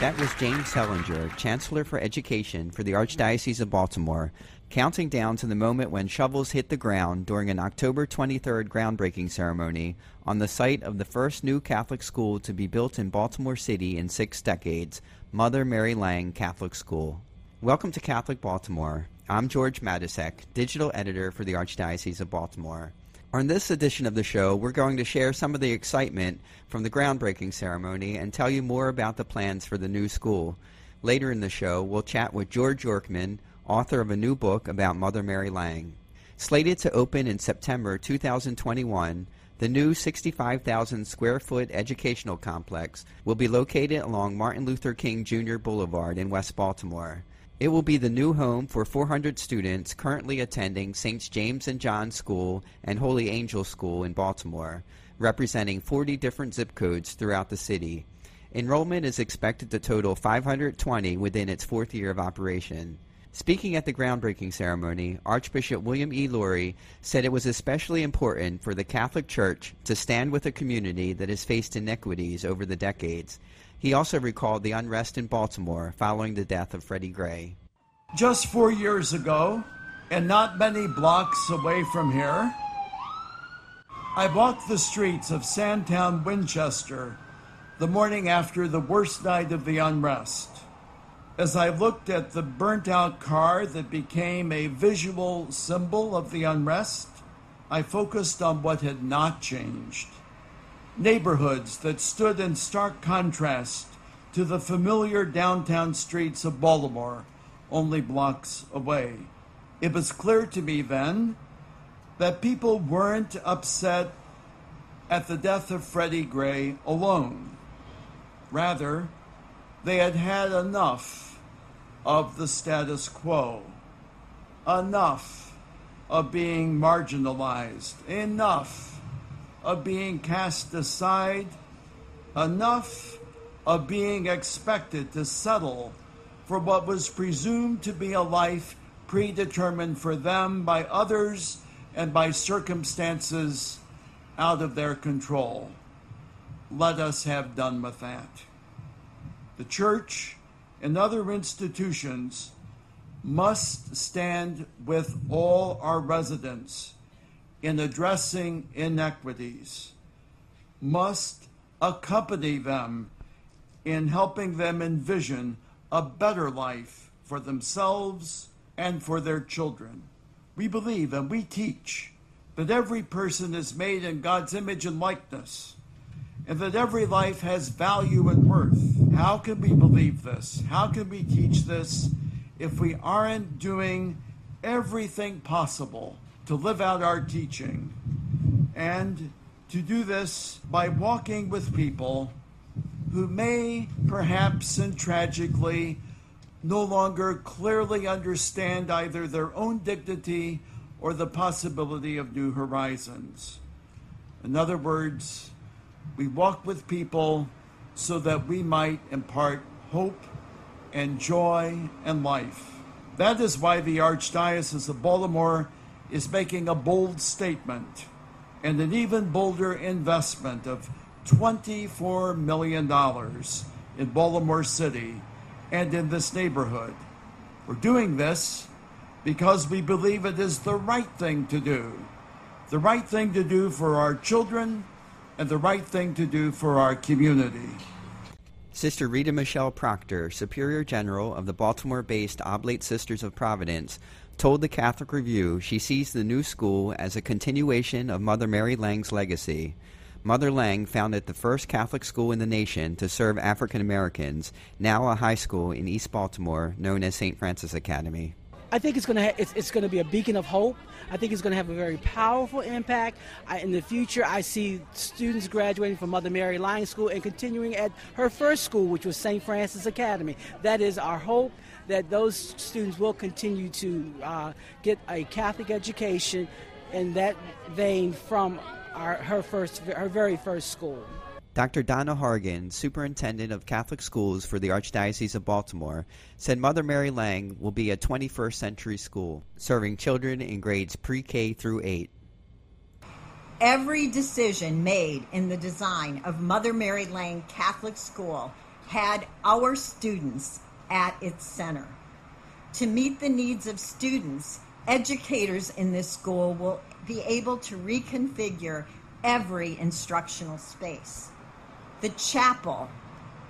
That was James Sellinger, Chancellor for Education for the Archdiocese of Baltimore, counting down to the moment when shovels hit the ground during an October 23rd groundbreaking ceremony on the site of the first new Catholic school to be built in Baltimore City in six decades, Mother Mary Lange Catholic School. Welcome to Catholic Baltimore. I'm George Matysek, digital editor for the Archdiocese of Baltimore. On this edition of the show, we're going to share some of the excitement from the groundbreaking ceremony and tell you more about the plans for the new school. Later in the show, we'll chat with George Yorkman, author of a new book about Mother Mary Lange. Slated to open in September 2021, the new 65,000 square foot educational complex will be located along Martin Luther King Jr. Boulevard in West Baltimore. It will be the new home for 400 students currently attending St. James and John School and Holy Angel School in Baltimore, representing 40 different zip codes throughout the city. Enrollment is expected to total 520 within its fourth year of operation. Speaking at the groundbreaking ceremony, Archbishop William E. Lori said it was especially important for the Catholic Church to stand with a community that has faced inequities over the decades. He also recalled the unrest in Baltimore following the death of Freddie Gray. Just four years ago, and not many blocks away from here, I walked the streets of Sandtown, Winchester, the morning after the worst night of the unrest. As I looked at the burnt out car that became a visual symbol of the unrest, I focused on what had not changed. Neighborhoods that stood in stark contrast to the familiar downtown streets of Baltimore, only blocks away. It was clear to me then that people weren't upset at the death of Freddie Gray alone. Rather, they had had enough of the status quo, enough of being marginalized, enough of being cast aside, enough of being expected to settle for what was presumed to be a life predetermined for them by others and by circumstances out of their control. Let us have done with that. The church and other institutions must stand with all our residents in addressing inequities, must accompany them in helping them envision a better life for themselves and for their children. We believe and we teach that every person is made in God's image and likeness, and that every life has value and worth. How can we believe this? How can we teach this if we aren't doing everything possible to live out our teaching? And to do this by walking with people who may perhaps and tragically no longer clearly understand either their own dignity or the possibility of new horizons. In other words, we walk with people so that we might impart hope and joy and life. That is why the Archdiocese of Baltimore is making a bold statement and an even bolder investment of $24 million in Baltimore City and in this neighborhood. We're doing this because we believe it is the right thing to do. The right thing to do for our children and the right thing to do for our community. Sister Rita Michelle Proctor, Superior General of the Baltimore based Oblate Sisters of Providence, told the Catholic Review she sees the new school as a continuation of Mother Mary Lange's legacy. Mother Lange founded the first Catholic school in the nation to serve African Americans, now a high school in East Baltimore known as St. Francis Academy. I think it's going to ha- it's, it's going to be a beacon of hope. I think it's going to have a very powerful impact. I, in the future, I see students graduating from Mother Mary Lange School and continuing at her first school, which was St. Francis Academy. That is our hope that those students will continue to uh, get a Catholic education in that vein from our, her first her very first school. Dr. Donna Hargens, Superintendent of Catholic Schools for the Archdiocese of Baltimore, said Mother Mary Lange will be a 21st century school, serving children in grades pre K through 8. Every decision made in the design of Mother Mary Lange Catholic School had our students at its center. To meet the needs of students, educators in this school will be able to reconfigure every instructional space. The chapel,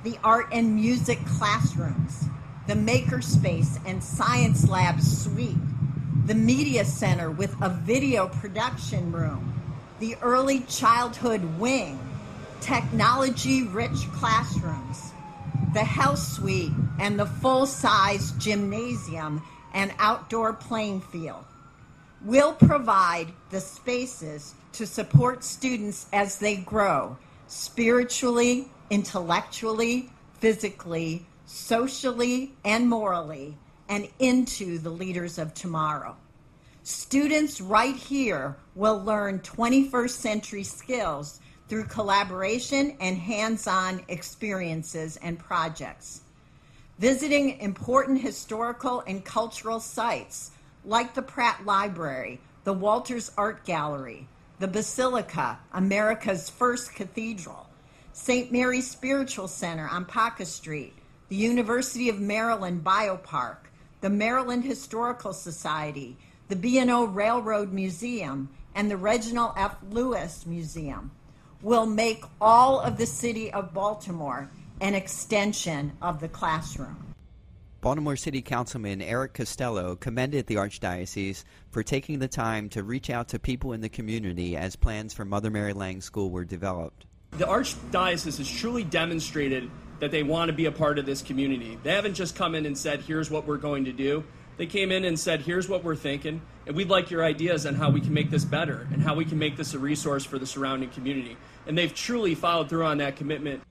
the art and music classrooms, the makerspace and science lab suite, the media center with a video production room, the early childhood wing, technology rich classrooms, the health suite, and the full size gymnasium and outdoor playing field will provide the spaces to support students as they grow spiritually, intellectually, physically, socially, and morally, and into the leaders of tomorrow. Students right here will learn 21st century skills through collaboration and hands on experiences and projects. Visiting important historical and cultural sites like the Pratt Library, the Walters Art Gallery, the Basilica, America's first cathedral, St. Mary's Spiritual Center on Paca Street, the University of Maryland Biopark, the Maryland Historical Society, the B&O Railroad Museum, and the Reginald F. Lewis Museum will make all of the city of Baltimore an extension of the classroom. Baltimore City Councilman Eric Costello commended the Archdiocese for taking the time to reach out to people in the community as plans for Mother Mary Lange School were developed. The Archdiocese has truly demonstrated that they want to be a part of this community. They haven't just come in and said, here's what we're going to do. They came in and said, here's what we're thinking, and we'd like your ideas on how we can make this better and how we can make this a resource for the surrounding community. And they've truly followed through on that commitment.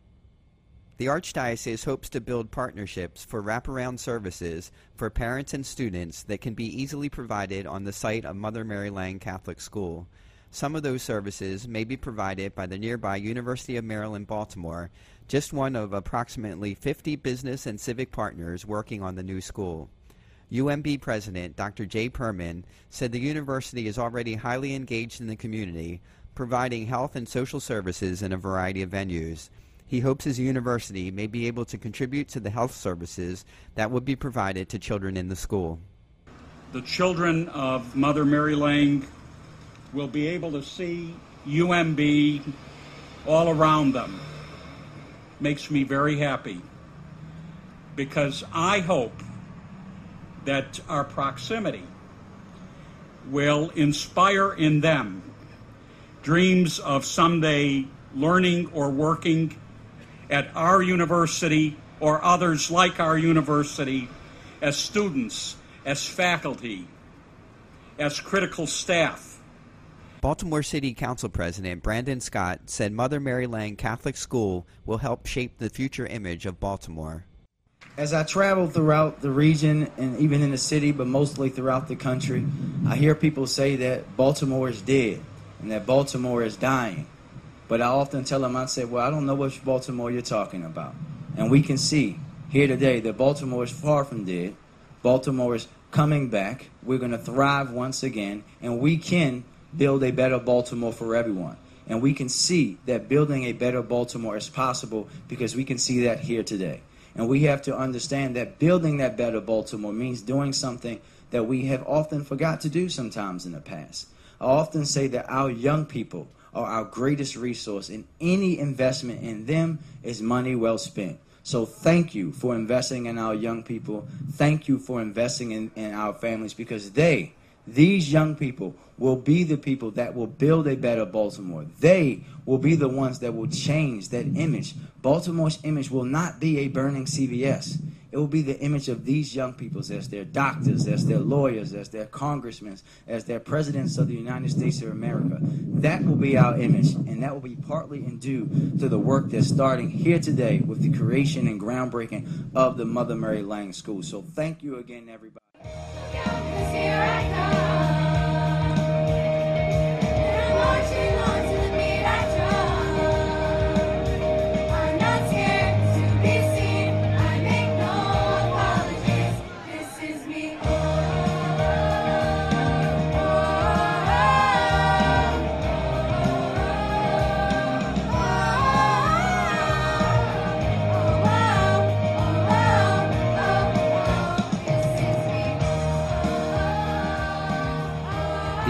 The Archdiocese hopes to build partnerships for wraparound services for parents and students that can be easily provided on the site of Mother Mary Lange Catholic School. Some of those services may be provided by the nearby University of Maryland Baltimore, just one of approximately 50 business and civic partners working on the new school. UMB President Dr. Jay Perman said the university is already highly engaged in the community, providing health and social services in a variety of venues. He hopes his university may be able to contribute to the health services that would be provided to children in the school. The children of Mother Mary Lange will be able to see UMB all around them. Makes me very happy because I hope that our proximity will inspire in them dreams of someday learning or working at our university or others like our university as students, as faculty, as critical staff. Baltimore City Council President Brandon Scott said Mother Mary Lange Catholic School will help shape the future image of Baltimore. As I travel throughout the region and even in the city, but mostly throughout the country, I hear people say that Baltimore is dead and that Baltimore is dying. But I often tell them, I say, well, I don't know which Baltimore you're talking about. And we can see here today that Baltimore is far from dead. Baltimore is coming back. We're going to thrive once again, and we can build a better Baltimore for everyone. And we can see that building a better Baltimore is possible because we can see that here today. And we have to understand that building that better Baltimore means doing something that we have often forgot to do sometimes in the past. I often say that our young people are our greatest resource, and any investment in them is money well spent. So thank you for investing in our young people. Thank you for investing in, in our families because they, these young people, will be the people that will build a better Baltimore. They will be the ones that will change that image. Baltimore's image will not be a burning CVS. It will be the image of these young people as their doctors, as their lawyers, as their congressmen, as their presidents of the United States of America. That will be our image, and that will be partly in due to the work that's starting here today with the creation and groundbreaking of the Mother Mary Lange School. So thank you again, everybody. The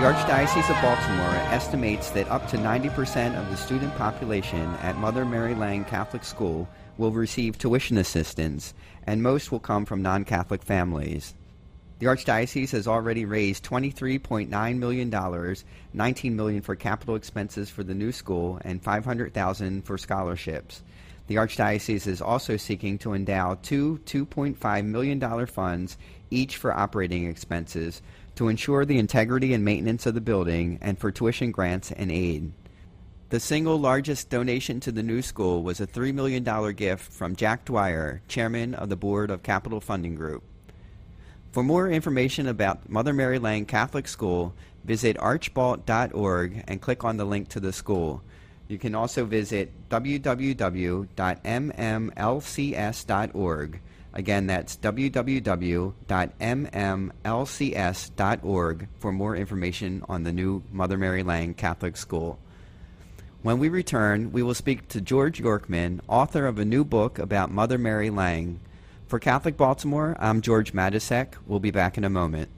Archdiocese of Baltimore estimates that up to 90% of the student population at Mother Mary Lange Catholic School will receive tuition assistance, and most will come from non Catholic families. The Archdiocese has already raised $23.9 million, 19 million for capital expenses for the new school, and 500,000 for scholarships. The Archdiocese is also seeking to endow two $2.5 million funds, each for operating expenses, to ensure the integrity and maintenance of the building and for tuition grants and aid. The single largest donation to the new school was a $3 million gift from Jack Dwyer, chairman of the board of Capital Funding Group. For more information about Mother Mary Lange Catholic School, visit archbalt.org and click on the link to the school. You can also visit www.mmlcs.org. Again, that's www.mmlcs.org for more information on the new Mother Mary Lange Catholic School. When we return, we will speak to George Yorkman, author of a new book about Mother Mary Lange. For Catholic Baltimore, I'm George Matysek. We'll be back in a moment.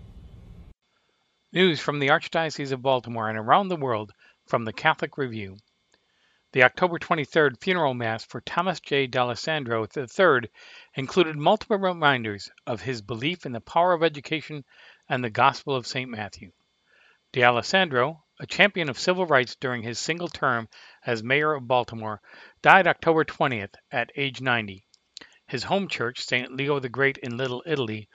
News from the Archdiocese of Baltimore and around the world from the Catholic Review. The October 23rd funeral mass for Thomas J. D'Alessandro III included multiple reminders of his belief in the power of education and the Gospel of St. Matthew. D'Alessandro, a champion of civil rights during his single term as mayor of Baltimore, died October 20th at age 90. His home church, St. Leo the Great in Little Italy,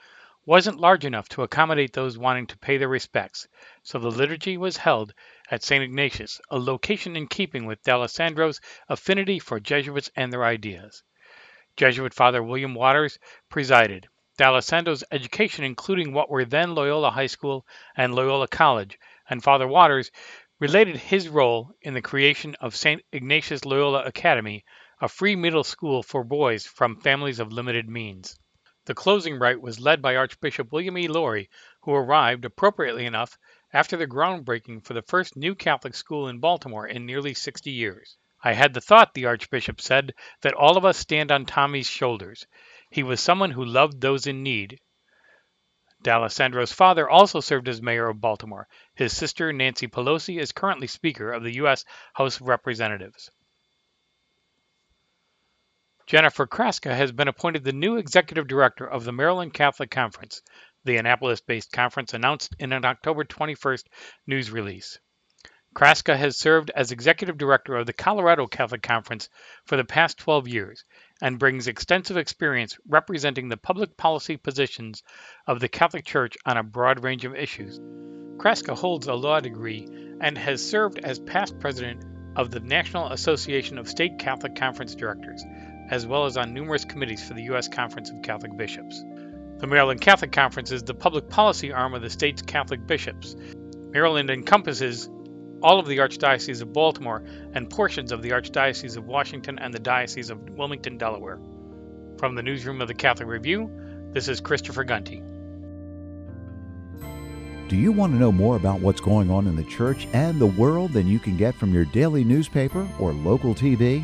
wasn't large enough to accommodate those wanting to pay their respects, so the liturgy was held at St. Ignatius, a location in keeping with D'Alessandro's affinity for Jesuits and their ideas. Jesuit Father William Watters presided. D'Alessandro's education, including what were then Loyola High School and Loyola College, and Father Watters related his role in the creation of St. Ignatius Loyola Academy, a free middle school for boys from families of limited means. The closing rite was led by Archbishop William E. Lori, who arrived, appropriately enough, after the groundbreaking for the first new Catholic school in Baltimore in nearly 60 years. I had the thought, the Archbishop said, that all of us stand on Tommy's shoulders. He was someone who loved those in need. D'Alessandro's father also served as mayor of Baltimore. His sister, Nancy Pelosi, is currently Speaker of the U.S. House of Representatives. Jennifer Kraska has been appointed the new executive director of the Maryland Catholic Conference, the Annapolis based conference announced in an October 21st news release. Kraska has served as executive director of the Colorado Catholic Conference for the past 12 years and brings extensive experience representing the public policy positions of the Catholic Church on a broad range of issues. Kraska holds a law degree and has served as past president of the National Association of State Catholic Conference Directors, as well as on numerous committees for the U.S. Conference of Catholic Bishops. The Maryland Catholic Conference is the public policy arm of the state's Catholic bishops. Maryland encompasses all of the Archdiocese of Baltimore and portions of the Archdiocese of Washington and the Diocese of Wilmington, Delaware. From the newsroom of the Catholic Review, this is Christopher Gunty. Do you want to know more about what's going on in the church and the world than you can get from your daily newspaper or local TV?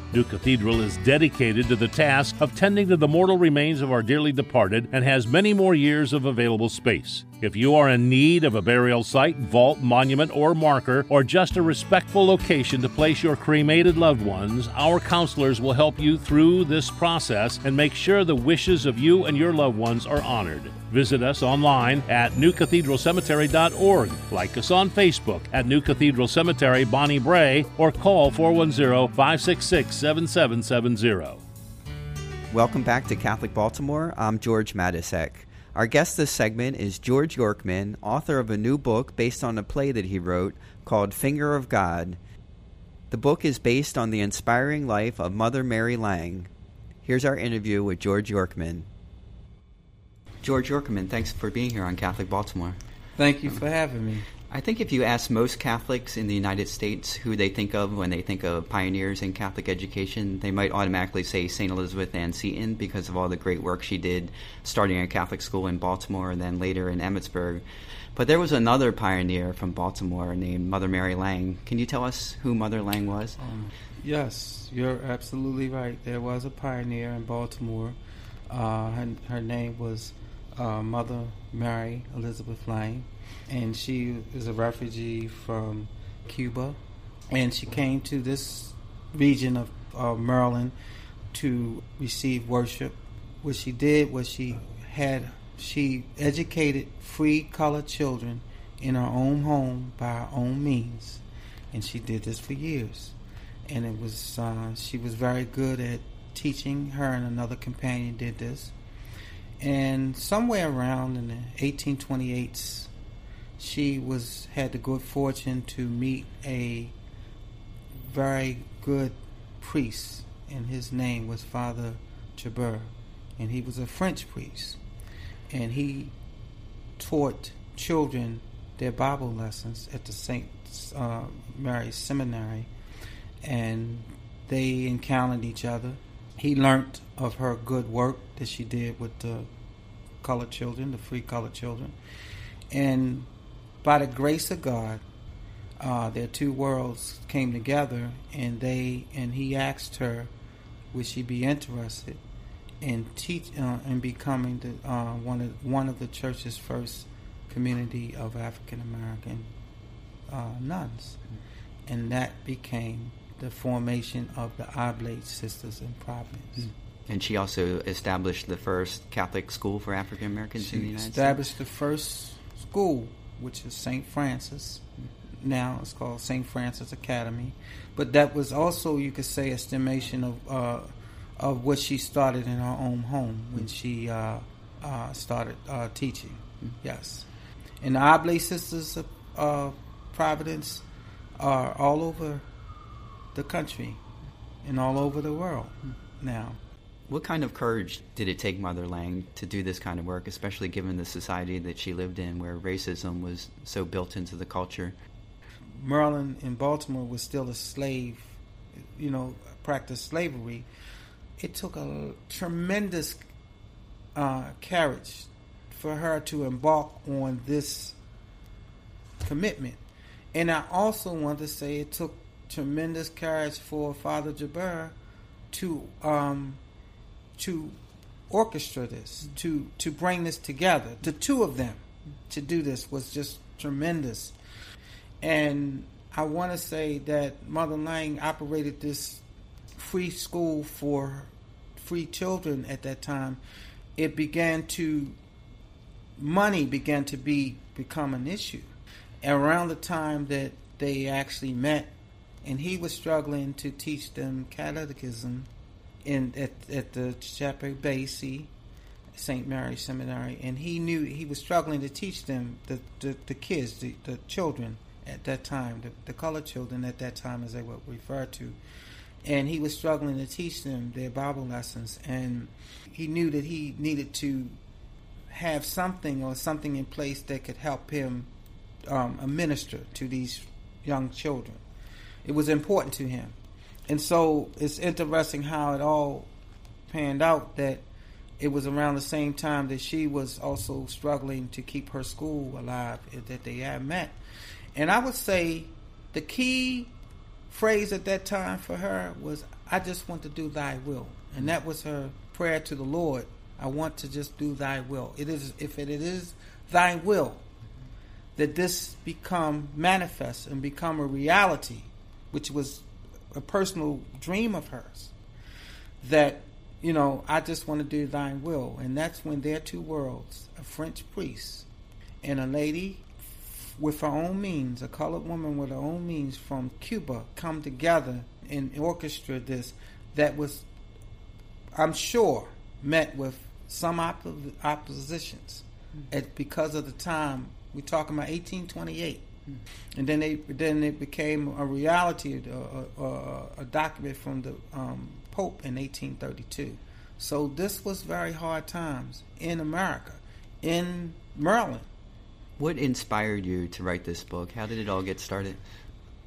New Cathedral is dedicated to the task of tending to the mortal remains of our dearly departed and has many more years of available space. If you are in need of a burial site, vault, monument, or marker, or just a respectful location to place your cremated loved ones, our counselors will help you through this process and make sure the wishes of you and your loved ones are honored. Visit us online at newcathedralcemetery.org. Like us on Facebook at New Cathedral Cemetery Bonnie Brae, or call 410 566 7770. Welcome back to Catholic Baltimore. I'm George Matysek. Our guest this segment is George Yorkman, author of a new book based on a play that he wrote called Finger of God. The book is based on the inspiring life of Mother Mary Lange. Here's our interview with George Yorkman. George Yorkman, thanks for being here on Catholic Baltimore. Thank you for having me. I think if you ask most Catholics in the United States who they think of when they think of pioneers in Catholic education, they might automatically say St. Elizabeth Ann Seton because of all the great work she did starting a Catholic school in Baltimore and then later in Emmitsburg. But there was another pioneer from Baltimore named Mother Mary Lange. Can you tell us who Mother Lange was? Um, yes, you're absolutely right. There was a pioneer in Baltimore. Uh, her, her, name was uh, Mother Mary Elizabeth Lange and she is a refugee from Cuba, and she came to this region of uh, Maryland to receive worship. What she did was she had she educated free colored children in her own home by her own means, and she did this for years. And it was uh, she was very good at teaching. Her and another companion did this, and somewhere around in the 1828s, she was had the good fortune to meet a very good priest, and his name was Father Joubert, and he was a French priest, and he taught children their Bible lessons at the Saint uh, Mary's Seminary, and they encountered each other. He learned of her good work that she did with the colored children, the free colored children, and by the grace of God, uh, their two worlds came together, and they and he asked her, would she be interested in teach uh, in becoming the uh, one of one of the church's first community of African American uh, nuns, and that became the formation of the Oblate Sisters in Providence. And she also established the first Catholic school for African Americans in the United States. Established the first school which is St. Francis. Now it's called St. Francis Academy, but that was also you could say a estimation of uh, of what she started in her own home when she uh, uh, started uh, teaching. Yes, and the Oblate Sisters of Providence are all over the country and all over the world now. What kind of courage did it take Mother Lange to do this kind of work, especially given the society that she lived in where racism was so built into the culture? Maryland and Baltimore was still a slave, you know, practiced slavery. It took a tremendous uh, courage for her to embark on this commitment. And I also want to say it took tremendous courage for Father Joubert to um, to orchestrate this, to to bring this together. The two of them to do this was just tremendous. And I want to say that Mother Lange operated this free school for free children at that time. It began to money began to be become an issue around the time that they actually met, and he was struggling to teach them catechism in at at the Chapel Basie St. Mary Seminary, and he knew he was struggling to teach them the the, the kids, the, the children at that time, the, the colored children at that time, as they were referred to, and he was struggling to teach them their Bible lessons, and he knew that he needed to have something or something in place that could help him um, minister to these young children. It was important to him, and so it's interesting how it all panned out that it was around the same time that she was also struggling to keep her school alive that they had met. And I would say the key phrase at that time for her was, I just want to do thy will. And that was her prayer to the Lord. I want to just do thy will. It is if it is thy will that this become manifest and become a reality, which was a personal dream of hers. That you know, I just want to do thine will. And that's when their two worlds, a French priest and a lady with her own means, a colored woman with her own means from Cuba, come together and orchestra this that was, I'm sure, met with some oppo- oppositions mm-hmm. at, because of the time. We're talking about 1828. Mm-hmm. And then they then it became a reality, a, a, a document from the um, Pope in 1832. So this was very hard times in America, in Maryland. What inspired you to write this book? How did it all get started?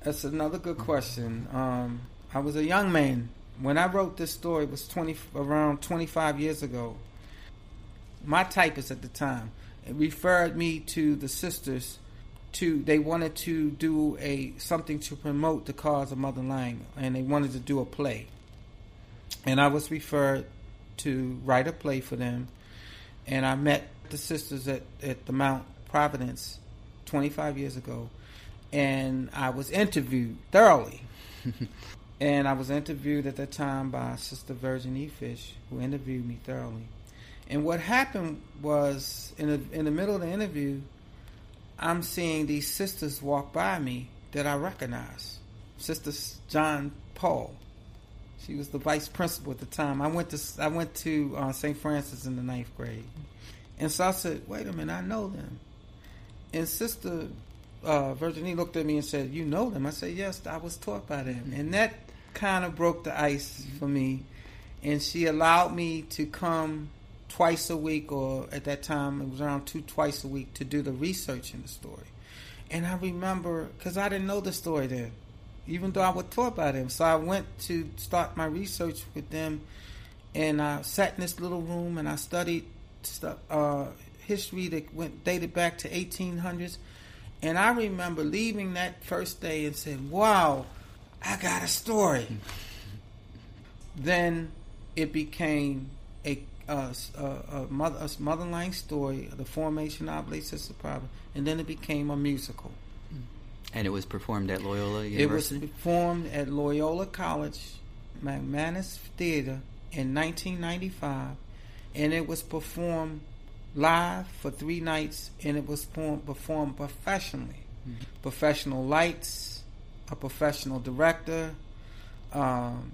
That's another good question. Um, I was a young man when I wrote this story. It was 20 around 25 years ago. My typist at the time referred me to the sisters to they wanted to do a something to promote the cause of Mother Lange, and they wanted to do a play and I was referred to write a play for them. And I met the sisters at, at the Mount Providence 25 years ago, and I was interviewed thoroughly. and I was interviewed at that time by Sister Virginie Fish, who interviewed me thoroughly. And what happened was, in the, in the middle of the interview, I'm seeing these sisters walk by me that I recognize. Sister John Paul, she was the vice principal at the time. I went to I went to uh, St. Francis in the ninth grade, and so I said, "Wait a minute, I know them." And Sister uh, Virginie looked at me and said, "You know them?" I said, "Yes, I was taught by them," and that kind of broke the ice for me. And she allowed me to come twice a week, or at that time it was around two twice a week, to do the research in the story. And I remember because I didn't know the story then even though I was taught by them. So I went to start my research with them, and I sat in this little room and I studied stuff, uh, history that went dated back to 1800s. And I remember leaving that first day and saying, "Wow, I got a story." then it became a, a, a, mother, a mother story, the formation of Oblate Sister Problem, and then it became a musical. Mm. And it was performed at Loyola University? It was performed at Loyola College, McManus Theater in 1995. And it was performed live for three nights, and it was performed professionally. Mm-hmm. Professional lights, a professional director, um,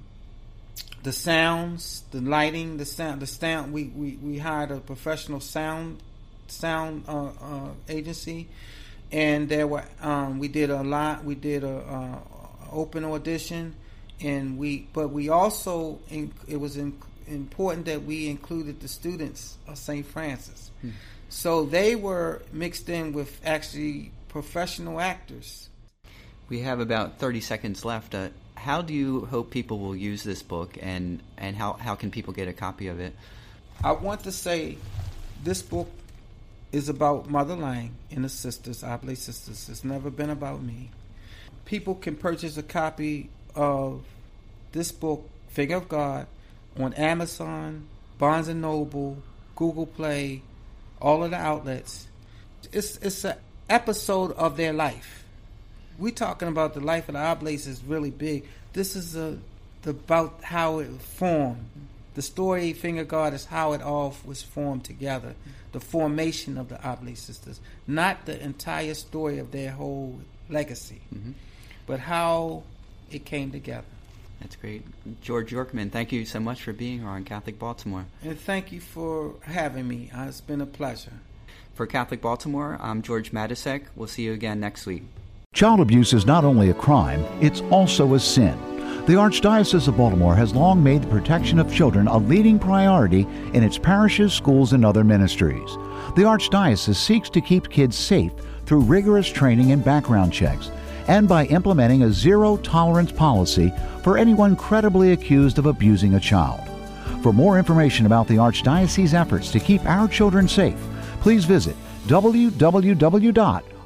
the sounds, the lighting, the sound, the sound. We, we, we hired a professional sound sound uh, uh, agency and there were um, we did a lot. We did a uh, open audition, and we but we also in, it was in, important that we included the students of St. Francis, hmm. so they were mixed in with actually professional actors. We have about thirty seconds left. Uh, how do you hope people will use this book, and and how how can people get a copy of it? I want to say this book is about Mother Lange and the sisters, Oblate Sisters. It's never been about me. People can purchase a copy of this book, Figure of God, on Amazon, Barnes and Noble, Google Play, all of the outlets. It's it's an episode of their life. We're talking about the life of the Oblates is really big. This is a, the, about how it formed. The story Finger God is how it all was formed together. The formation of the Oblate sisters, not the entire story of their whole legacy, Mhm. but how it came together. That's great. George Yorkman, thank you so much for being here on Catholic Baltimore. And thank you for having me. Uh, It's been a pleasure. For Catholic Baltimore, I'm George Matysek. We'll see you again next week. Child abuse is not only a crime, it's also a sin. The Archdiocese of Baltimore has long made the protection of children a leading priority in its parishes, schools, and other ministries. The Archdiocese seeks to keep kids safe through rigorous training and background checks, and by implementing a zero tolerance policy for anyone credibly accused of abusing a child. For more information about the Archdiocese's efforts to keep our children safe, please visit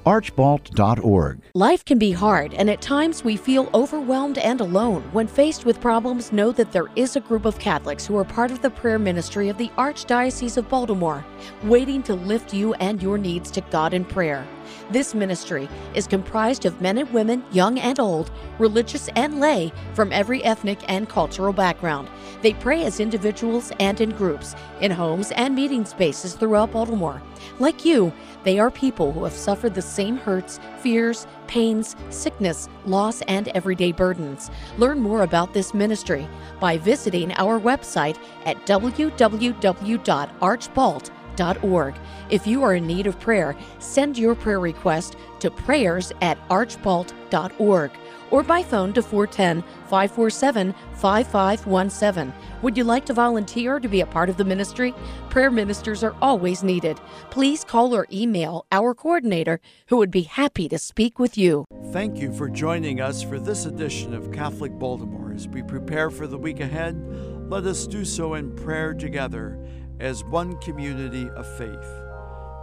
www.archbalt.org. Life can be hard, and at times we feel overwhelmed and alone. When faced with problems, know that there is a group of Catholics who are part of the prayer ministry of the Archdiocese of Baltimore, waiting to lift you and your needs to God in prayer. This ministry is comprised of men and women, young and old, religious and lay, from every ethnic and cultural background. They pray as individuals and in groups, in homes and meeting spaces throughout Baltimore. Like you, they are people who have suffered the same hurts, fears, pains, sickness, loss, and everyday burdens. Learn more about this ministry by visiting our website at If you are in need of prayer, send your prayer request to prayers at archbalt.org or by phone to 410 547 5517. Would you like to volunteer to be a part of the ministry? Prayer ministers are always needed. Please call or email our coordinator who would be happy to speak with you. Thank you for joining us for this edition of Catholic Baltimore. As we prepare for the week ahead, let us do so in prayer together as one community of faith.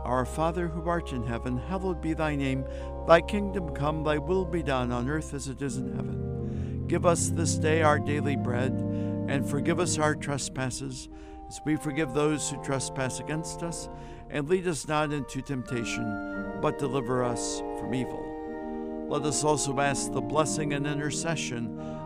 Our Father who art in heaven, hallowed be thy name. Thy kingdom come, thy will be done on earth as it is in heaven. Give us this day our daily bread, and forgive us our trespasses, as we forgive those who trespass against us. And lead us not into temptation, but deliver us from evil. Let us also ask the blessing and intercession